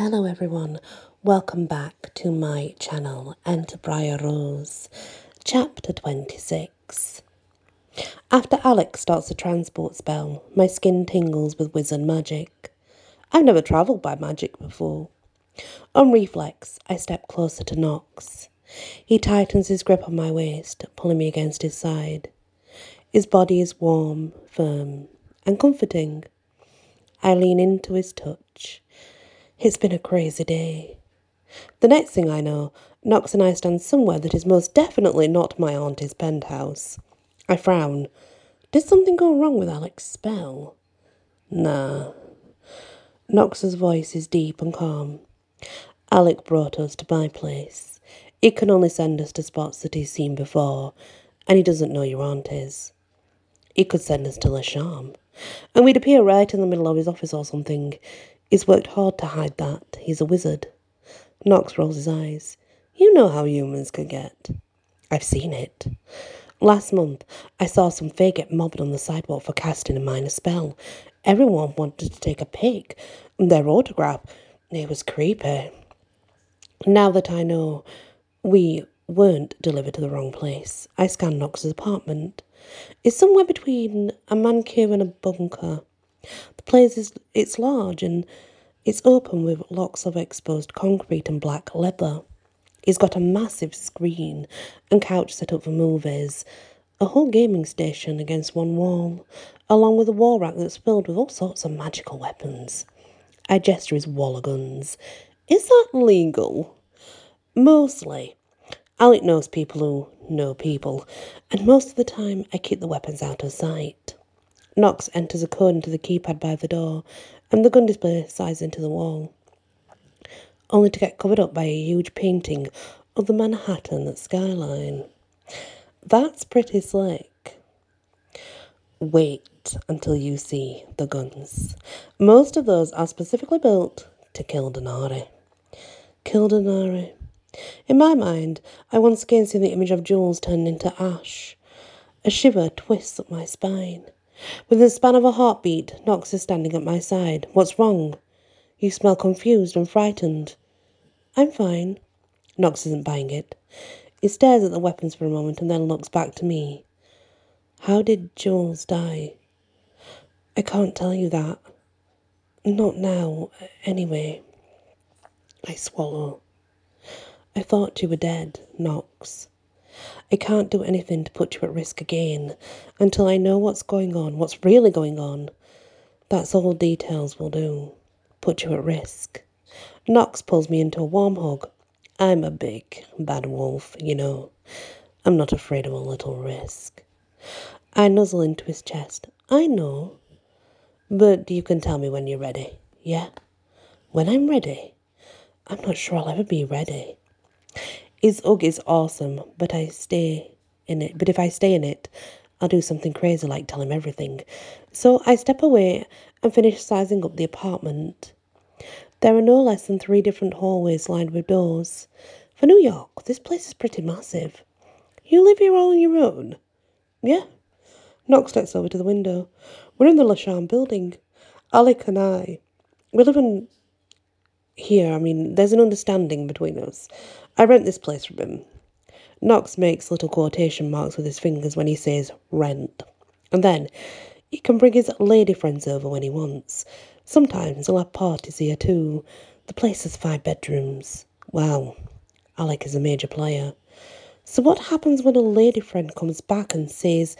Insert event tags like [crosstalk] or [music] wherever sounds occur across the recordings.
Hello everyone, welcome back to my channel Enter Bryar Rose, chapter 26. After Alex starts a transport spell, my skin tingles with wizard magic. I've never travelled by magic before. On reflex, I step closer to Knox. He tightens his grip on my waist, pulling me against his side. His body is warm, firm, and comforting. I lean into his touch it's been a crazy day. The next thing I know, Knox and I stand somewhere that is most definitely not my auntie's penthouse. I frown. Did something go wrong with Alex's spell? Nah. Knox's voice is deep and calm. Alec brought us to my place. He can only send us to spots that he's seen before, and he doesn't know your aunt is. He could send us to Lasham, and we'd appear right in the middle of his office or something. He's worked hard to hide that. He's a wizard. Knox rolls his eyes. You know how humans can get. I've seen it. Last month, I saw some fae get mobbed on the sidewalk for casting a minor spell. Everyone wanted to take a pic. Their autograph. It was creepy. Now that I know we weren't delivered to the wrong place, I scan Knox's apartment. It's somewhere between a man cave and a bunker. The place is it's large and it's open with lots of exposed concrete and black leather. He's got a massive screen and couch set up for movies, a whole gaming station against one wall, along with a wall rack that's filled with all sorts of magical weapons. I gesture his wall guns. Is that legal? Mostly. Alec knows people who know people, and most of the time I keep the weapons out of sight. Knox enters according to the keypad by the door, and the gun display slides into the wall, only to get covered up by a huge painting of the Manhattan skyline. That's pretty slick. Wait until you see the guns. Most of those are specifically built to kill Denari. Kill Denari. In my mind, I once again see the image of Jules turned into ash. A shiver twists up my spine. Within the span of a heartbeat, Knox is standing at my side. What's wrong? You smell confused and frightened. I'm fine. Knox isn't buying it. He stares at the weapons for a moment and then looks back to me. How did Jules die? I can't tell you that. Not now, anyway. I swallow. I thought you were dead, Knox. I can't do anything to put you at risk again until I know what's going on, what's really going on. That's all details will do. Put you at risk. Knox pulls me into a warm hug. I'm a big, bad wolf, you know. I'm not afraid of a little risk. I nuzzle into his chest. I know. But you can tell me when you're ready, yeah? When I'm ready? I'm not sure I'll ever be ready. His ug is awesome, but I stay in it. But if I stay in it, I'll do something crazy like tell him everything. So I step away and finish sizing up the apartment. There are no less than three different hallways lined with doors. For New York, this place is pretty massive. You live here all on your own? Yeah. Knox steps over to the window. We're in the Lasham building. Alec and I. We live in here. I mean, there's an understanding between us. I rent this place from him. Knox makes little quotation marks with his fingers when he says rent. And then he can bring his lady friends over when he wants. Sometimes he'll have parties here too. The place has five bedrooms. Well, Alec is a major player. So what happens when a lady friend comes back and says,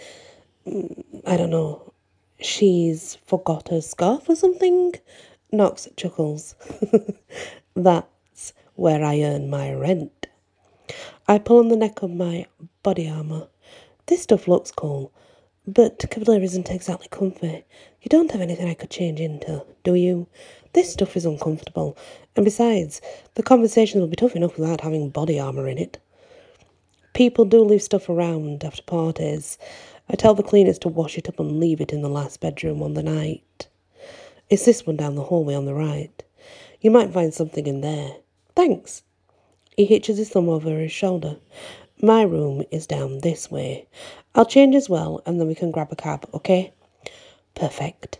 mm, I don't know, she's forgot her scarf or something? Knox chuckles. [laughs] That's where I earn my rent. I pull on the neck of my body armour. This stuff looks cool, but Kevlar isn't exactly comfy. You don't have anything I could change into, do you? This stuff is uncomfortable, and besides, the conversation will be tough enough without having body armour in it. People do leave stuff around after parties. I tell the cleaners to wash it up and leave it in the last bedroom on the night. It's this one down the hallway on the right. You might find something in there. Thanks. He hitches his thumb over his shoulder. My room is down this way. I'll change as well, and then we can grab a cab, okay? Perfect.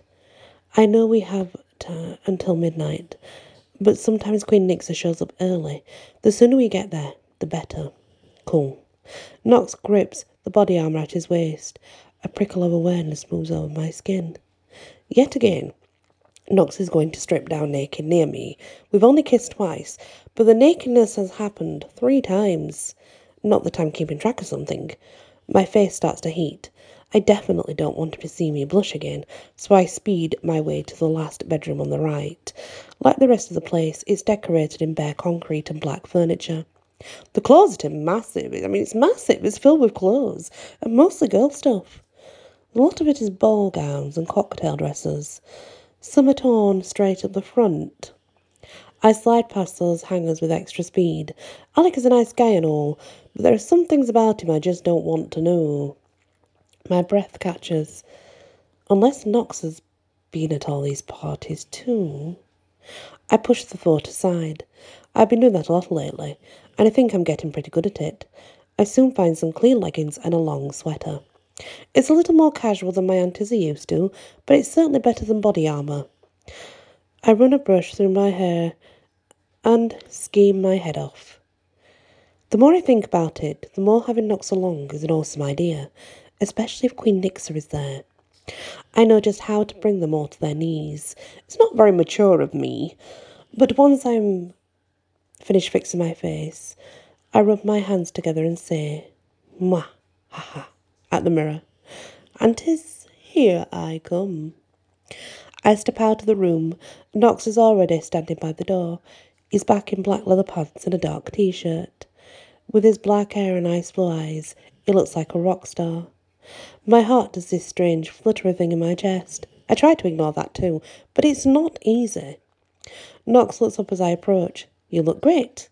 I know we have until midnight, But sometimes Queen Nixa shows up early. The sooner we get there, the better. Cool. Knox grips the body armor at his waist. A prickle of awareness moves over my skin. Yet again, Knox is going to strip down naked near me. We've only kissed twice, but the nakedness has happened three times. Not that I'm keeping track of something. My face starts to heat. I definitely don't want to see me blush again, so I speed my way to the last bedroom on the right. Like the rest of the place, it's decorated in bare concrete and black furniture. The closet is massive. I mean, it's massive. It's filled with clothes, and mostly girl stuff. A lot of it is ball gowns and cocktail dresses. Some are torn straight up the front. I slide past those hangers with extra speed. Alec is a nice guy and all, but there are some things about him I just don't want to know. My breath catches. Unless Knox has been at all these parties too. I push the thought aside. I've been doing that a lot lately, and I think I'm getting pretty good at it. I soon find some clean leggings and a long sweater. It's a little more casual than my aunties used to, but it's certainly better than body armour. I run a brush through my hair and scheme my head off. The more I think about it, the more having Knox along is an awesome idea, especially if Queen Nixa is there. I know just how to bring them all to their knees. It's not very mature of me, but once I'm finished fixing my face, I rub my hands together and say, Mwah, ha ha, at the mirror. And tis here I come. I step out of the room. Knox is already standing by the door. He's back in black leather pants and a dark t shirt. With his black hair and ice blue eyes, he looks like a rock star. My heart does this strange fluttery thing in my chest. I try to ignore that too, but it's not easy. Knox looks up as I approach. You look great.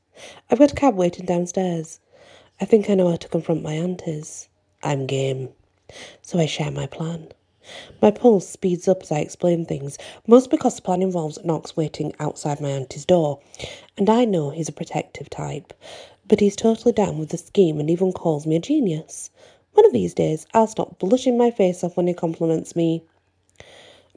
I've got a cab waiting downstairs. I think I know how to confront my aunties. I'm game. So I share my plan. My pulse speeds up as I explain things, most because the plan involves Knox waiting outside my auntie's door, and I know he's a protective type, but he's totally down with the scheme and even calls me a genius. One of these days, I'll stop blushing my face off when he compliments me.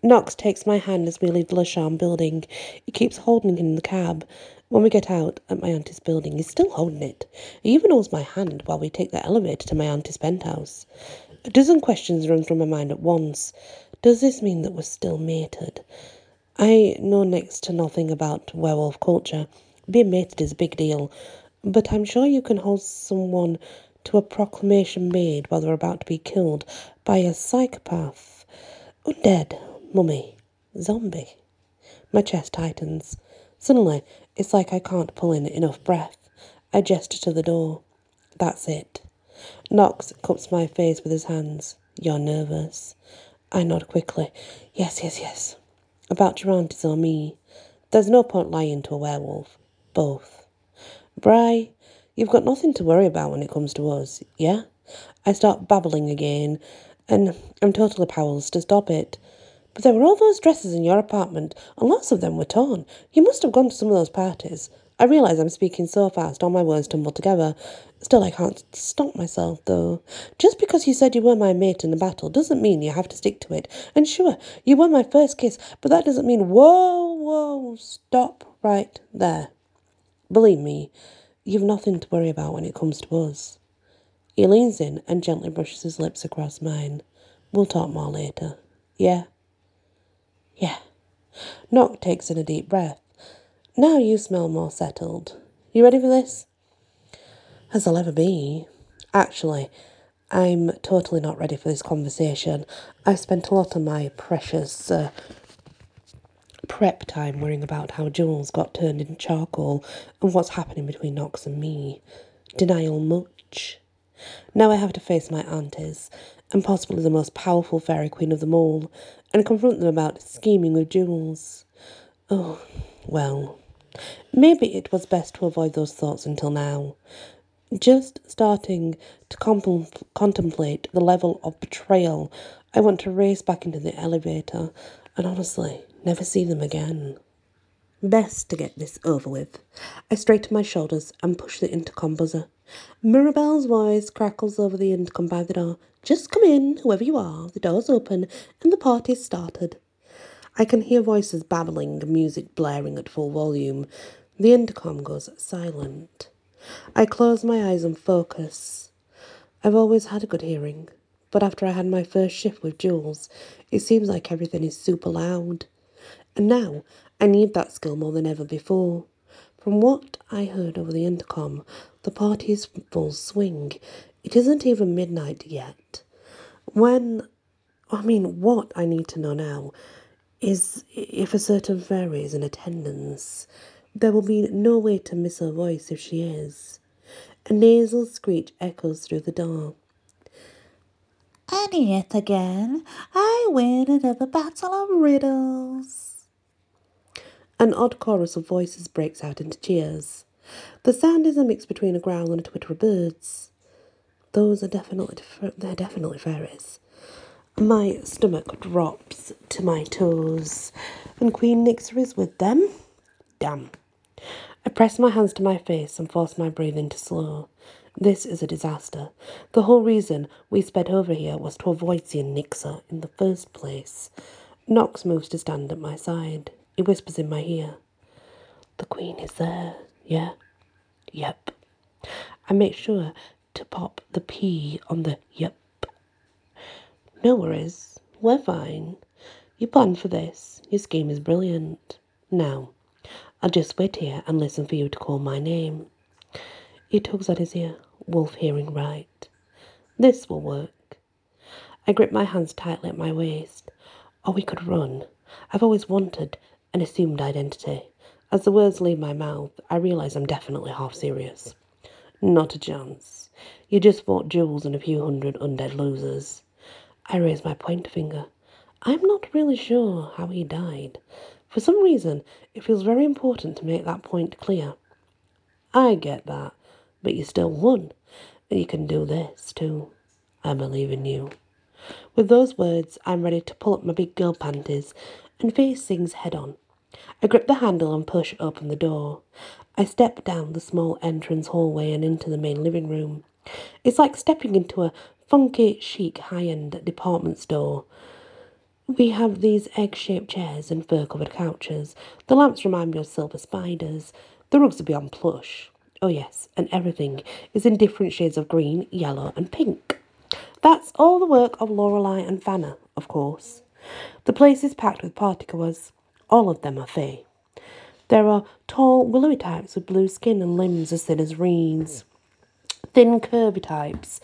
Knox takes my hand as we leave the Lasham building. He keeps holding it in the cab. When we get out at my auntie's building, he's still holding it. He even holds my hand while we take the elevator to my auntie's penthouse. A dozen questions run through my mind at once. Does this mean that we're still mated? I know next to nothing about werewolf culture. Being mated is a big deal, but I'm sure you can hold someone to a proclamation made while they're about to be killed by a psychopath, undead, mummy, zombie. My chest tightens. Suddenly, it's like I can't pull in enough breath. I gesture to the door. That's it. Knox cups my face with his hands. You're nervous. I nod quickly. Yes, yes, yes. About your aunties or me. There's no point lying to a werewolf. Both. Bry, You've got nothing to worry about when it comes to us, yeah? I start babbling again, and I'm totally powerless to stop it. But there were all those dresses in your apartment, and lots of them were torn. You must have gone to some of those parties. I realise I'm speaking so fast, all my words tumble together. Still, I can't stop myself, though. Just because you said you were my mate in the battle doesn't mean you have to stick to it. And sure, you were my first kiss, but that doesn't mean. Whoa, whoa, stop right there. Believe me, You've nothing to worry about when it comes to us. He leans in and gently brushes his lips across mine. We'll talk more later. Yeah? Yeah. Knox takes in a deep breath. Now you smell more settled. You ready for this? As I'll ever be. Actually, I'm totally not ready for this conversation. I've spent a lot of my precious uh, prep time worrying about how Jules got turned into charcoal and what's happening between Knox and me. Denial much. Now I have to face my aunties, and possibly the most powerful fairy queen of them all, and confront them about scheming with Jules. Oh, well, maybe it was best to avoid those thoughts until now. Just starting to contemplate the level of betrayal, I want to race back into the elevator, and honestly, never see them again. Best to get this over with. I straighten my shoulders and push the intercom buzzer. Mirabelle's voice crackles over the intercom by the door. Just come in, whoever you are. The door's open and the party's started. I can hear voices babbling, music blaring at full volume. The intercom goes silent. I close my eyes and focus. I've always had a good hearing, but after I had my first shift with Jules, it seems like everything is super loud. And now I need that skill more than ever before. From what I heard over the intercom, the party is full swing. It isn't even midnight yet. When, I mean, what I need to know now is if a certain fairy is in attendance. There will be no way to miss her voice if she is. A nasal screech echoes through the door. And yet again, I win another battle of riddles. An odd chorus of voices breaks out into cheers. The sound is a mix between a growl and a twitter of birds. Those are definitely they're definitely fairies. My stomach drops to my toes, and Queen Nixa is with them. Damn. I press my hands to my face and force my breathing to slow. This is a disaster. The whole reason we sped over here was to avoid seeing Nixa in the first place. Knox moves to stand at my side. He whispers in my ear. The Queen is there, yeah? Yep. I make sure to pop the P on the yep. No worries, we're fine. You planned for this. Your scheme is brilliant. Now, I'll just wait here and listen for you to call my name. He tugs at his ear, Wolf hearing right. This will work. I grip my hands tightly at my waist. Or we could run. I've always wanted an assumed identity. As the words leave my mouth, I realize I'm definitely half serious. Not a chance. You just fought Jules and a few hundred undead losers. I raise my pointer finger. I'm not really sure how he died. For some reason, it feels very important to make that point clear. I get that, but you still won, and you can do this too. I believe in you. With those words, I'm ready to pull up my big girl panties and face things head on. I grip the handle and push open the door. I step down the small entrance hallway and into the main living room. It's like stepping into a funky, chic, high end department store. We have these egg shaped chairs and fur covered couches. The lamps remind me of silver spiders. The rugs are beyond plush. Oh, yes, and everything is in different shades of green, yellow, and pink. That's all the work of Lorelei and Fanna, of course. The place is packed with partygoers. All of them are Fae. There are tall, willowy types with blue skin and limbs as thin as reeds. Thin, curvy types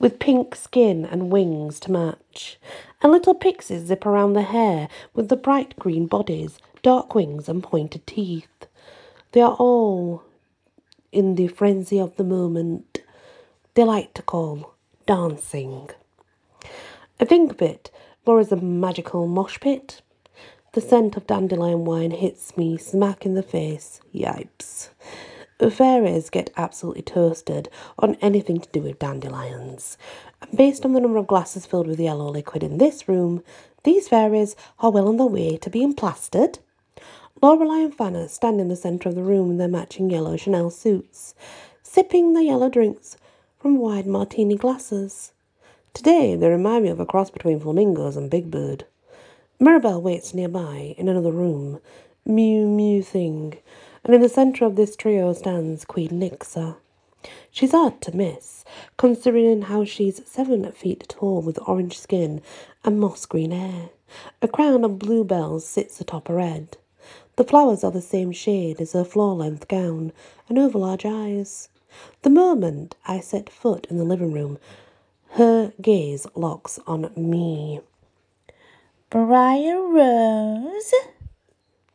with pink skin and wings to match. And little pixies zip around the hair with the bright green bodies, dark wings, and pointed teeth. They are all in the frenzy of the moment they like to call dancing. I think of it more as a magical mosh pit. The scent of dandelion wine hits me smack in the face. Yipes. Fairies get absolutely toasted on anything to do with dandelions. And based on the number of glasses filled with yellow liquid in this room, these fairies are well on their way to being plastered. Lorelei and Fanna stand in the centre of the room in their matching yellow Chanel suits, sipping their yellow drinks from wide martini glasses. Today they remind me of a cross between flamingos and Big Bird. Mirabelle waits nearby in another room, muumuu thing, and in the centre of this trio stands Queen Nixa. She's hard to miss, considering how she's seven feet tall with orange skin and moss green hair. A crown of bluebells sits atop her head. The flowers are the same shade as her floor length gown and over large eyes. The moment I set foot in the living room, her gaze locks on me. Bryar Rose?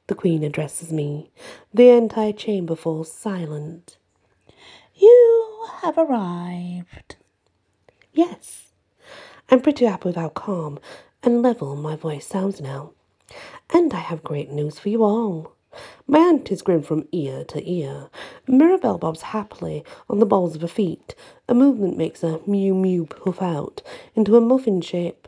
The Queen addresses me. The entire chamber falls silent. You have arrived. Yes. I'm pretty happy with how calm and level my voice sounds now. And I have great news for you all. My aunt is grin from ear to ear. Mirabelle bobs happily on the balls of her feet. A movement makes a muumuu puff out into a muffin shape.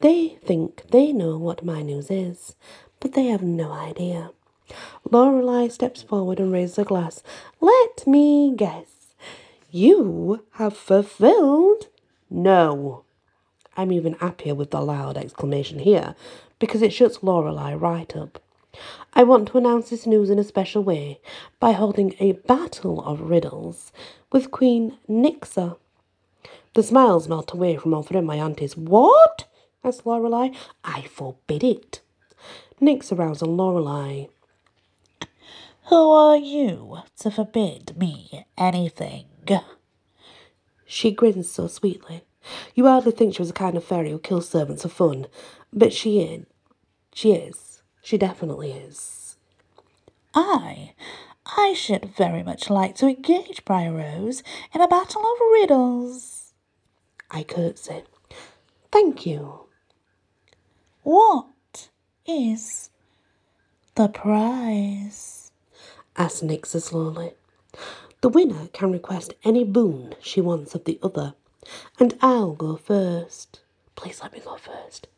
They think they know what my news is, but they have no idea. Lorelei steps forward and raises a glass. Let me guess. You have fulfilled? No. I'm even happier with the loud exclamation here. because it shuts Lorelei right up. I want to announce this news in a special way by holding a battle of riddles with Queen Nixa. The smiles melt away from all three of my aunties. What? asked Lorelei. I forbid it. Nixa aroused Lorelei. Who are you to forbid me anything? She grins so sweetly. You hardly think she was the kind of fairy who kills servants for fun, but she is. She is. She definitely is. I, I should very much like to engage Bryar Rose in a battle of riddles. I curtsy. Thank you. What is the prize? asked Nixa slowly. The winner can request any boon she wants of the other, and I'll go first. Please let me go first.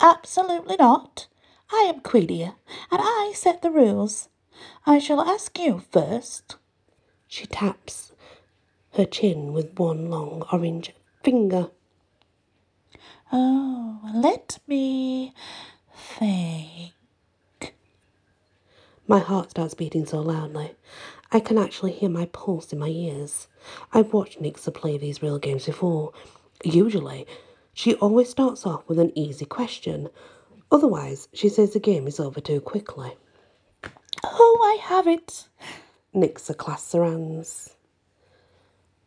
Absolutely not. I am queen here, and I set the rules. I shall ask you first. She taps her chin with one long orange finger. Oh, let me think. My heart starts beating so loudly. I can actually hear my pulse in my ears. I've watched Nixa play these real games before. Usually, she always starts off with an easy question. Otherwise, she says the game is over too quickly. Oh, I have it. Nixa clasps her hands.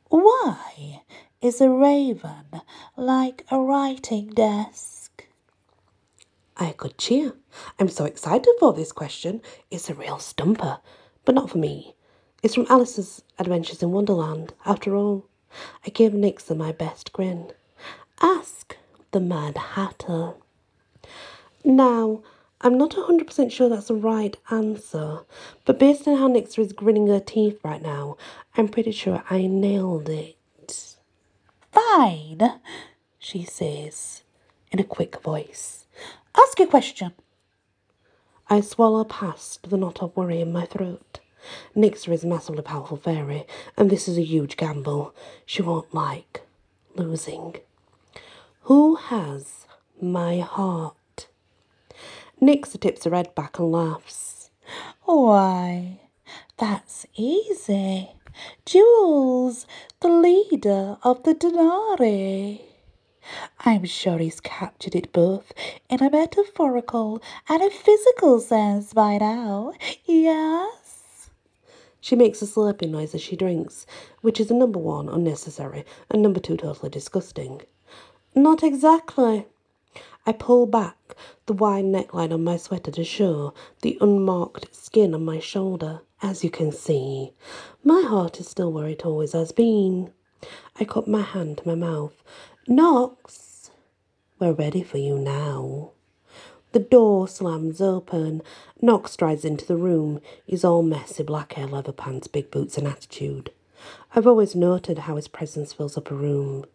Why is a raven like a writing desk? I could cheer. I'm so excited for this question. It's a real stumper, but not for me. It's from Alice's Adventures in Wonderland, after all. I give Nixa my best grin. Ask the Mad Hatter. Now, I'm not 100% sure that's the right answer, but based on how Nixa is grinning her teeth right now, I'm pretty sure I nailed it. Fine, she says in a quick voice. Ask a question. I swallow past the knot of worry in my throat. Nixa is a massively powerful fairy, and this is a huge gamble. She won't like losing. Who has my heart? Nixa tips her head back and laughs. Why, that's easy. Jules, the leader of the Denari. I'm sure he's captured it both in a metaphorical and a physical sense by now. Yes? She makes a slurping noise as she drinks, which is a number one, unnecessary, and number two, totally disgusting. Not exactly. I pull back the wide neckline on my sweater to show the unmarked skin on my shoulder. As you can see, my heart is still where it always has been. I cup my hand to my mouth. Knox, we're ready for you now. The door slams open. Knox strides into the room, his all messy black hair, leather pants, big boots, and attitude. I've always noted how his presence fills up a room.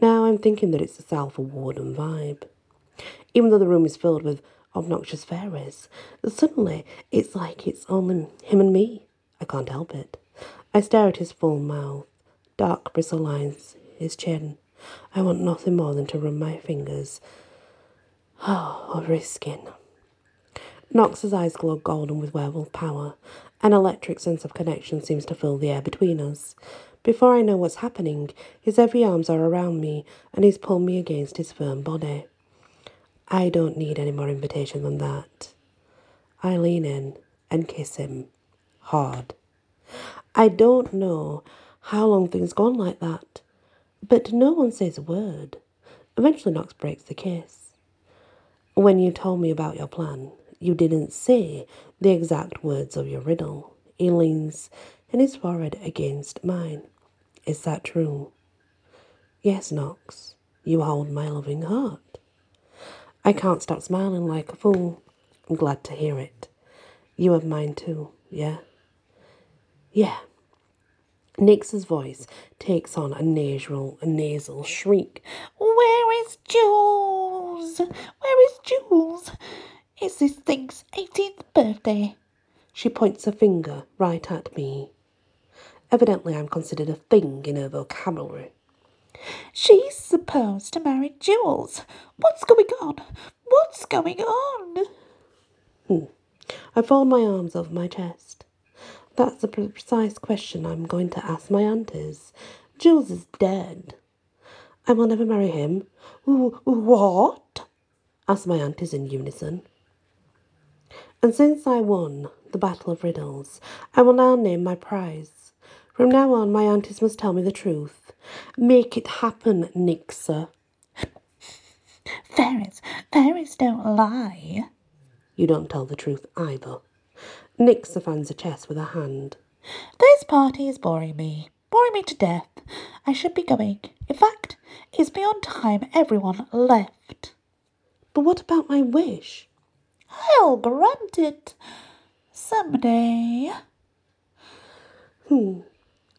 Now I'm thinking that it's the South Warden vibe. Even though the room is filled with obnoxious fairies, suddenly it's like it's only him and me. I can't help it. I stare at his full mouth, dark bristle lines, his chin. I want nothing more than to run my fingers oh, over his skin. Knox's eyes glow golden with werewolf power. An electric sense of connection seems to fill the air between us. Before I know what's happening, his heavy arms are around me and he's pulled me against his firm body. I don't need any more invitation than that. I lean in and kiss him hard. I don't know how long things go on like that, but no one says a word. Eventually, Knox breaks the kiss. When you told me about your plan, you didn't say the exact words of your riddle. He leans in his forehead against mine. Is that true? Yes, Knox, you hold my loving heart. I can't stop smiling like a fool. I'm glad to hear it. You have mine too, yeah? Yeah. Nix's voice takes on a nasal, a nasal shriek. Where is Jules? Where is Jules? It's this thing's 18th birthday. She points a finger right at me. Evidently, I'm considered a thing in her vocabulary. She's supposed to marry Jules. What's going on? What's going on? Hmm. I fold my arms over my chest. That's the precise question I'm going to ask my aunties. Jules is dead. I will never marry him. What? asked my aunties in unison. And since I won the Battle of Riddles, I will now name my prize. From now on, my aunties must tell me the truth. Make it happen, Nixa. Fairies, fairies don't lie. You don't tell the truth either. Nixa fans her chest with her hand. This party is boring me, boring me to death. I should be going. In fact, it's beyond time everyone left. But what about my wish? I'll grant it someday. Hmm.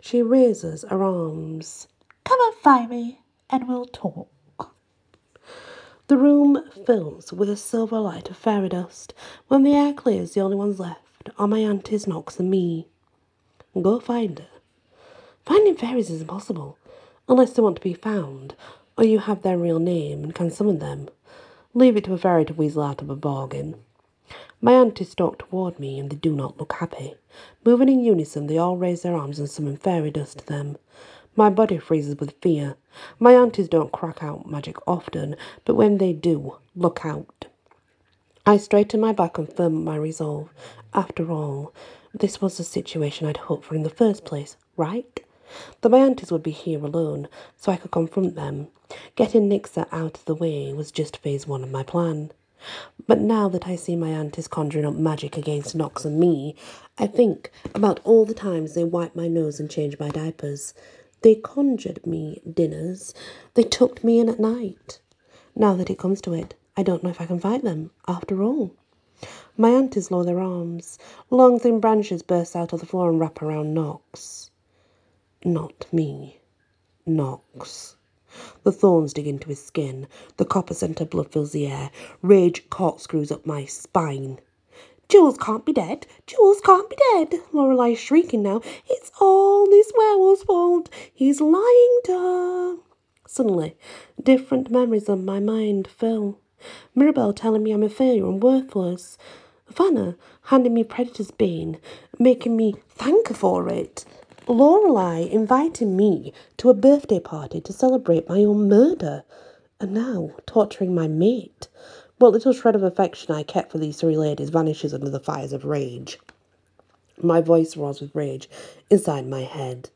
She raises her arms. Come and find me, and we'll talk. The room fills with a silver light of fairy dust. When the air clears, the only ones left are my aunties Knox and me. Go find her. Finding fairies is impossible, unless they want to be found, or you have their real name and can summon them. Leave it to a fairy to weasel out of a bargain. My aunties stalk toward me, and they do not look happy. Moving in unison, they all raise their arms and summon fairy dust to them. My body freezes with fear. My aunties don't crack out magic often, but when they do, look out. I straightened my back and firm my resolve. After all, this was the situation I'd hoped for in the first place, right? The my aunties would be here alone, so I could confront them. Getting Nixa out of the way was just phase one of my plan. But now that I see my aunties conjuring up magic against Knox and me, I think about all the times they wiped my nose and changed my diapers. They conjured me dinners. They tucked me in at night. Now that it comes to it, I don't know if I can fight them, after all. My aunties lower their arms. Long thin branches burst out of the floor and wrap around Knox. Not me. Knox. The thorns dig into his skin. The copper centre blood fills the air. Rage corkscrews up my spine. Jules can't be dead. Jules can't be dead. Lorelei is shrieking now. It's all this werewolf's fault. He's lying to her. Suddenly, different memories of my mind fill. Mirabelle telling me I'm a failure and worthless. Fanna handing me Predator's Bane, making me thank her for it. Lorelei inviting me to a birthday party to celebrate my own murder. And now torturing my mate. What little shred of affection I kept for these three ladies vanishes under the fires of rage. My voice roars with rage inside my head.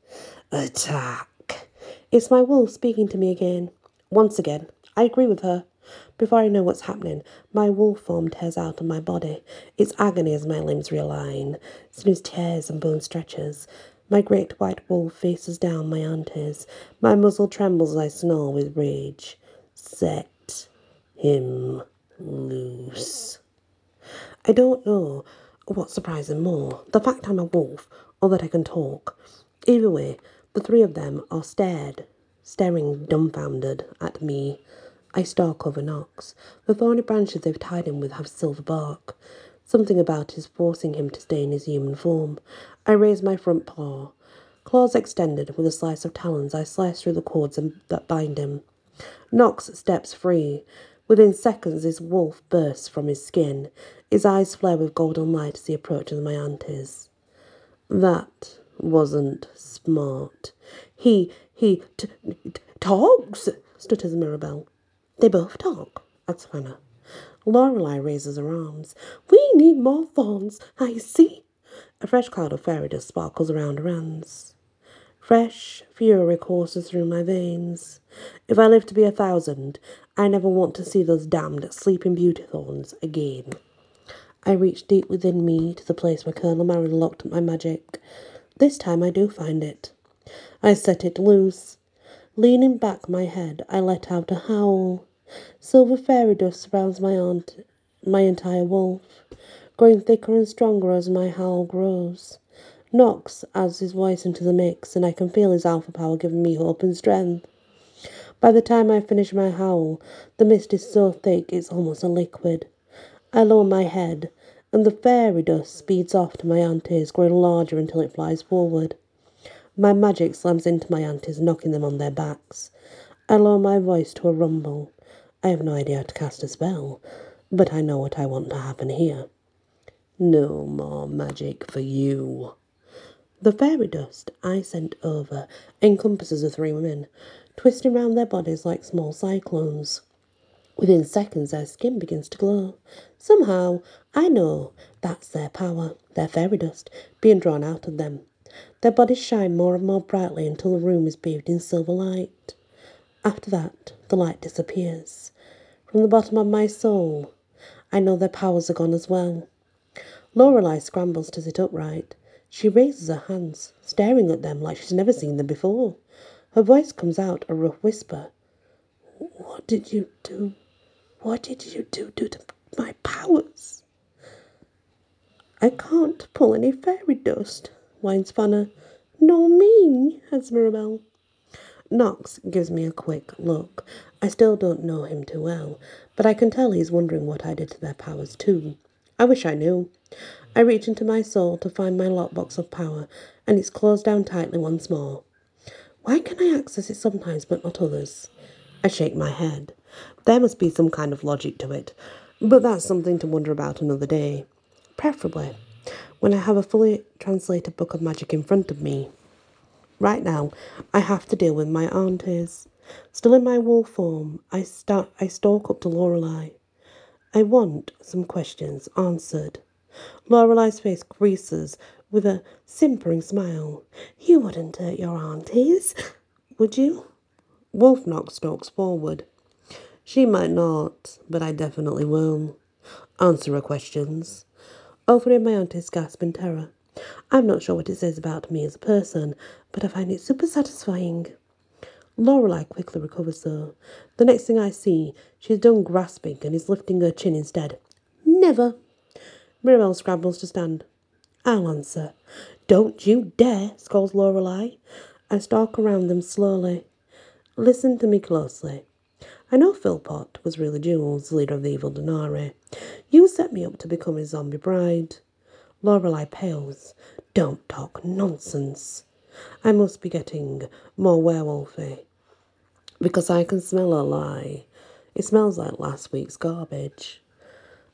Attack! It's my wolf speaking to me again. Once again, I agree with her. Before I know what's happening, my wolf form tears out of my body. It's agony as my limbs realign. Sinews tears and bone stretches. My great white wolf faces down my aunties. My muzzle trembles as I snarl with rage. Set him loose. I don't know what's surprising more, the fact I'm a wolf or that I can talk. Either way, the three of them are stared, staring dumbfounded at me. I stalk over Knox. The thorny branches they've tied him with have silver bark. Something about is forcing him to stay in his human form. I raise my front paw. Claws extended, with a slice of talons, I slice through the cords that bind him. Knox steps free. Within seconds, his wolf bursts from his skin. His eyes flare with golden light as he approaches my aunties. That wasn't smart. He, he t- t- talks, stutters Mirabelle. They both talk, Hannah. Lorelei raises her arms. We need more thorns, I see. A fresh cloud of fairy dust sparkles around her hands. Fresh fury courses through my veins. If I live to be a thousand, I never want to see those damned sleeping beauty thorns again. I reach deep within me to the place where Colonel Marin locked up my magic. This time I do find it. I set it loose. Leaning back my head, I let out a howl. Silver fairy dust surrounds my aunt, my entire wolf, growing thicker and stronger as my howl grows. Knox adds his voice into the mix, and I can feel his alpha power giving me hope and strength. By the time I finish my howl, the mist is so thick it's almost a liquid. I lower my head, and the fairy dust speeds off to my aunties, growing larger until it flies forward. My magic slams into my aunties, knocking them on their backs. I lower my voice to a rumble. I have no idea how to cast a spell. But I know what I want to happen here. No more magic for you. The fairy dust I sent over encompasses the three women, twisting round their bodies like small cyclones. Within seconds, their skin begins to glow. Somehow, I know that's their power, their fairy dust, being drawn out of them. Their bodies shine more and more brightly until the room is bathed in silver light. After that, the light disappears. From the bottom of my soul, I know their powers are gone as well. Lorelei scrambles to sit upright. She raises her hands, staring at them like she's never seen them before. Her voice comes out a rough whisper. What did you do? What did you do, do to my powers? I can't pull any fairy dust, whines Fanna. Nor me, Mirabel. Knox gives me a quick look. I still don't know him too well, but I can tell he's wondering what I did to their powers too. I wish I knew. I reach into my soul to find my lockbox of power, and it's closed down tightly once more. Why can I access it sometimes but not others? I shake my head. There must be some kind of logic to it, but that's something to wonder about another day. Preferably when I have a fully translated book of magic in front of me. Right now, I have to deal with my aunties. Still in my wolf form, I start I stalk up to Lorelei. I want some questions answered. Lorelei's face creases with a simpering smile. You wouldn't hurt your aunties, would you? Wolfnock stalks forward. She might not, but I definitely will. Answer her questions. Offering my auntie's gasp in terror. I'm not sure what it says about me as a person, but I find it super satisfying. Lorelei quickly recovers though. The next thing I see, she's done grasping and is lifting her chin instead. Never. Mirabel scrambles to stand. I'll answer. Don't you dare, scolds Lorelei. I stalk around them slowly. Listen to me closely. I know Philpot was really Jules, leader of the evil Denari. You set me up to become his zombie bride. Lorelei pales. Don't talk nonsense. I must be getting more werewolfy. Because I can smell a lie. It smells like last week's garbage.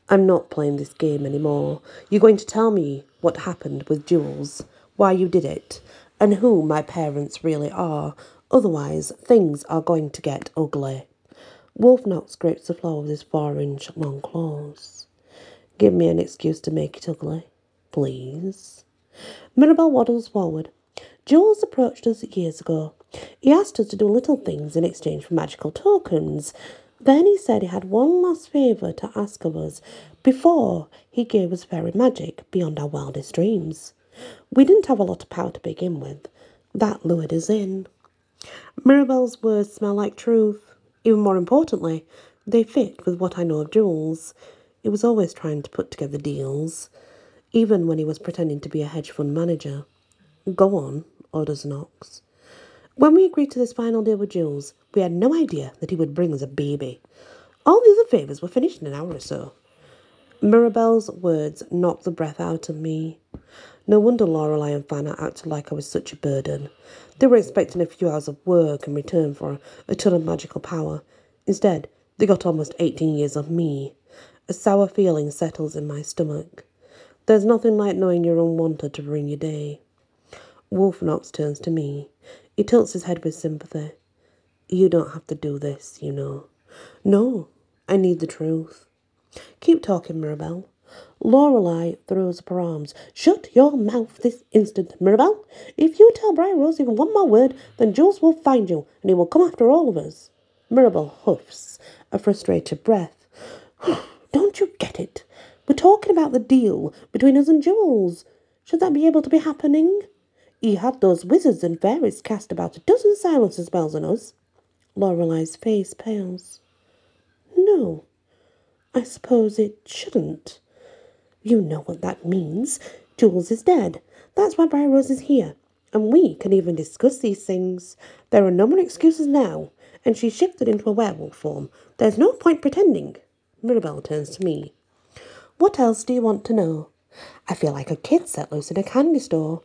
I'm not playing this game anymore. You're going to tell me what happened with Jules, why you did it, and who my parents really are. Otherwise, things are going to get ugly. Wolfnock scrapes the floor with his four inch long claws. Give me an excuse to make it ugly, please. Mirabel waddles forward. Jules approached us years ago. He asked us to do little things in exchange for magical tokens. Then he said he had one last favour to ask of us before he gave us fairy magic beyond our wildest dreams. We didn't have a lot of power to begin with. That lured us in. Mirabel's words smell like truth. Even more importantly, they fit with what I know of Jules. He was always trying to put together deals, even when he was pretending to be a hedge fund manager. Go on, orders Knox. When we agreed to this final deal with Jules, we had no idea that he would bring us a baby. All the other favours were finished in an hour or so. Mirabel's words knocked the breath out of me. No wonder Lorelei and Fanna acted like I was such a burden. They were expecting a few hours of work in return for a ton of magical power. Instead, they got almost 18 years of me. A sour feeling settles in my stomach. There's nothing like knowing you're unwanted to ruin your day. Wolfnox turns to me. He tilts his head with sympathy. You don't have to do this, you know. No, I need the truth. Keep talking, Mirabel. Lorelei throws up her arms. Shut your mouth this instant, Mirabel. If you tell Bryar Rose even one more word, then Jules will find you, and he will come after all of us. Mirabel huffs a frustrated breath. [sighs] Don't you get it? We're talking about the deal between us and Jules. Should that be able to be happening? He had those wizards and fairies cast about a dozen silencer spells on us. Lorelei's face pales. No, I suppose it shouldn't. You know what that means. Jules is dead. That's why Bryar Rose is here. And we can even discuss these things. There are no more excuses now, and she's shifted into a werewolf form. There's no point pretending. Mirabel turns to me. What else do you want to know? I feel like a kid set loose in a candy store.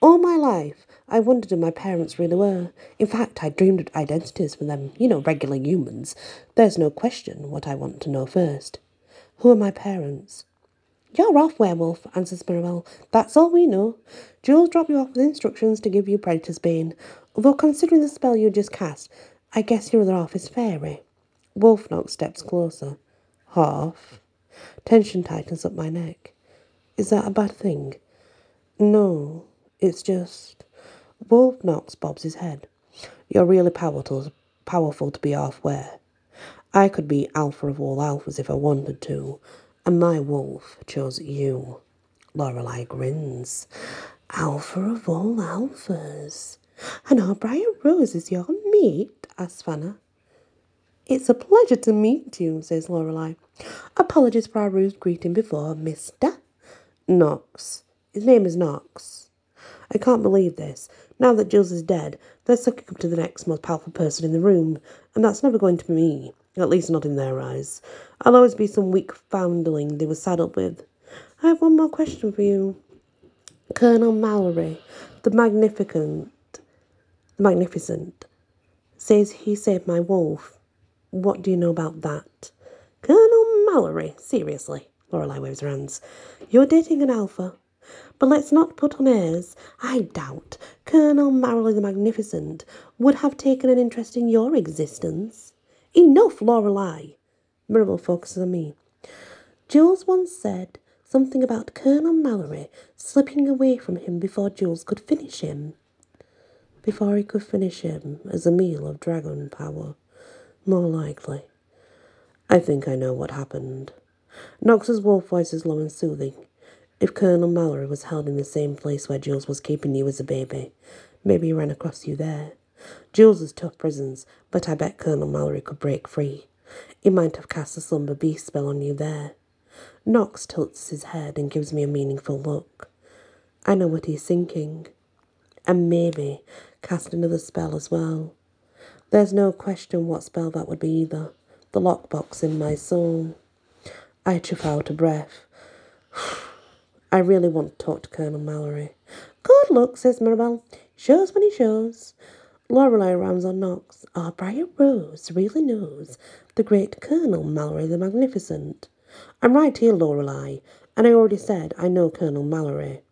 All my life, I wondered who my parents really were. In fact, I dreamed of identities for them, you know, regular humans. There's no question what I want to know first. Who are my parents? You're off, werewolf, answers Mirabel. That's all we know. Jules dropped you off with instructions to give you Predator's Bane. Although, considering the spell you just cast, I guess your other half is fairy. Wolfnox steps closer. Half? Tension tightens up my neck. Is that a bad thing? No, it's just. Wolf Knox bobs head. You're really powerful, powerful to be halfway. I could be alpha of all alphas if I wanted to, and my wolf chose you. Lorelei grins. Alpha of all alphas. And our Bryar Rose is your mate, asks Fanna. It's a pleasure to meet you, says Lorelei. Apologies for our rude greeting before, Mr. Knox. His name is Knox. I can't believe this. Now that Jules is dead, they're sucking up to the next most powerful person in the room, and that's never going to be me. At least not in their eyes. I'll always be some weak foundling they were saddled with. I have one more question for you. Colonel Mallory, the magnificent, the magnificent, says he saved my wolf. What do you know about that? Colonel Mallory, seriously. Lorelei waves her hands. You're dating an alpha. But let's not put on airs. I doubt Colonel Mallory the Magnificent would have taken an interest in your existence. Enough, Lorelei. Mirabel focuses on me. Jules once said something about Colonel Mallory slipping away from him before Jules could finish him. Before he could finish him as a meal of dragon power. More likely. I think I know what happened. Knox's wolf voice is low and soothing. If Colonel Mallory was held in the same place where Jules was keeping you as a baby, maybe he ran across you there. Jules is tough prisons, but I bet Colonel Mallory could break free. He might have cast a slumber beast spell on you there. Knox tilts his head and gives me a meaningful look. I know what he's thinking. And maybe cast another spell as well. There's no question what spell that would be either. The lockbox in my soul. I chuff out a breath. [sighs] I really want to talk to Colonel Mallory. Good luck, says Mirabel. Shows when he shows. Lorelei rams on Knox. Our Bryar Rose really knows the great Colonel Mallory the Magnificent. I'm right here, Lorelei, and I already said I know Colonel Mallory.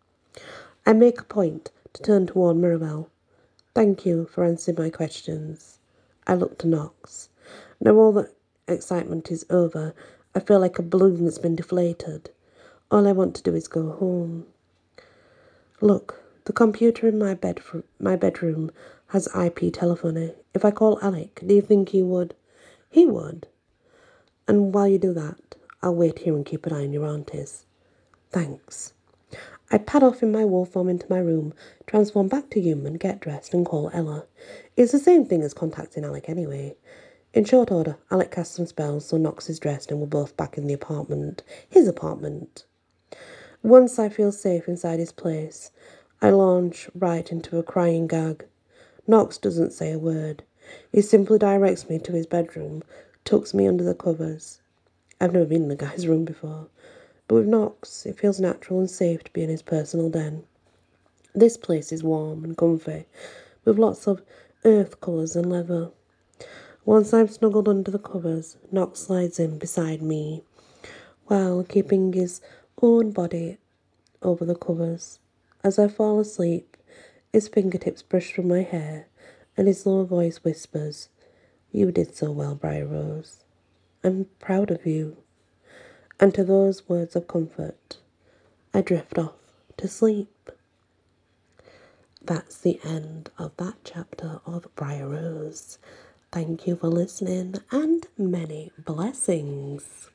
I make a point to turn toward Mirabel. Thank you for answering my questions. I look to Knox. Now all the excitement is over. I feel like a balloon that's been deflated. All I want to do is go home. Look, the computer in my bed my bedroom has IP telephony. If I call Alec, do you think he would? He would. And while you do that, I'll wait here and keep an eye on your aunties. Thanks. I pad off in my wolf form into my room, transform back to human, get dressed, and call Ella. It's the same thing as contacting Alec anyway. In short order, Alec casts some spells, so Knox is dressed, and we're both back in the apartment. His apartment. Once I feel safe inside his place, I launch right into a crying gag. Knox doesn't say a word. He simply directs me to his bedroom, tucks me under the covers. I've never been in the guy's room before, but with Knox, it feels natural and safe to be in his personal den. This place is warm and comfy, with lots of earth colours and leather. Once I'm snuggled under the covers, Knox slides in beside me, while keeping his own body over the covers. As I fall asleep, his fingertips brush through my hair, and his low voice whispers, You did so well, Bryar Rose. I'm proud of you. And to those words of comfort, I drift off to sleep. That's the end of that chapter of Bryar Rose. Thank you for listening and many blessings.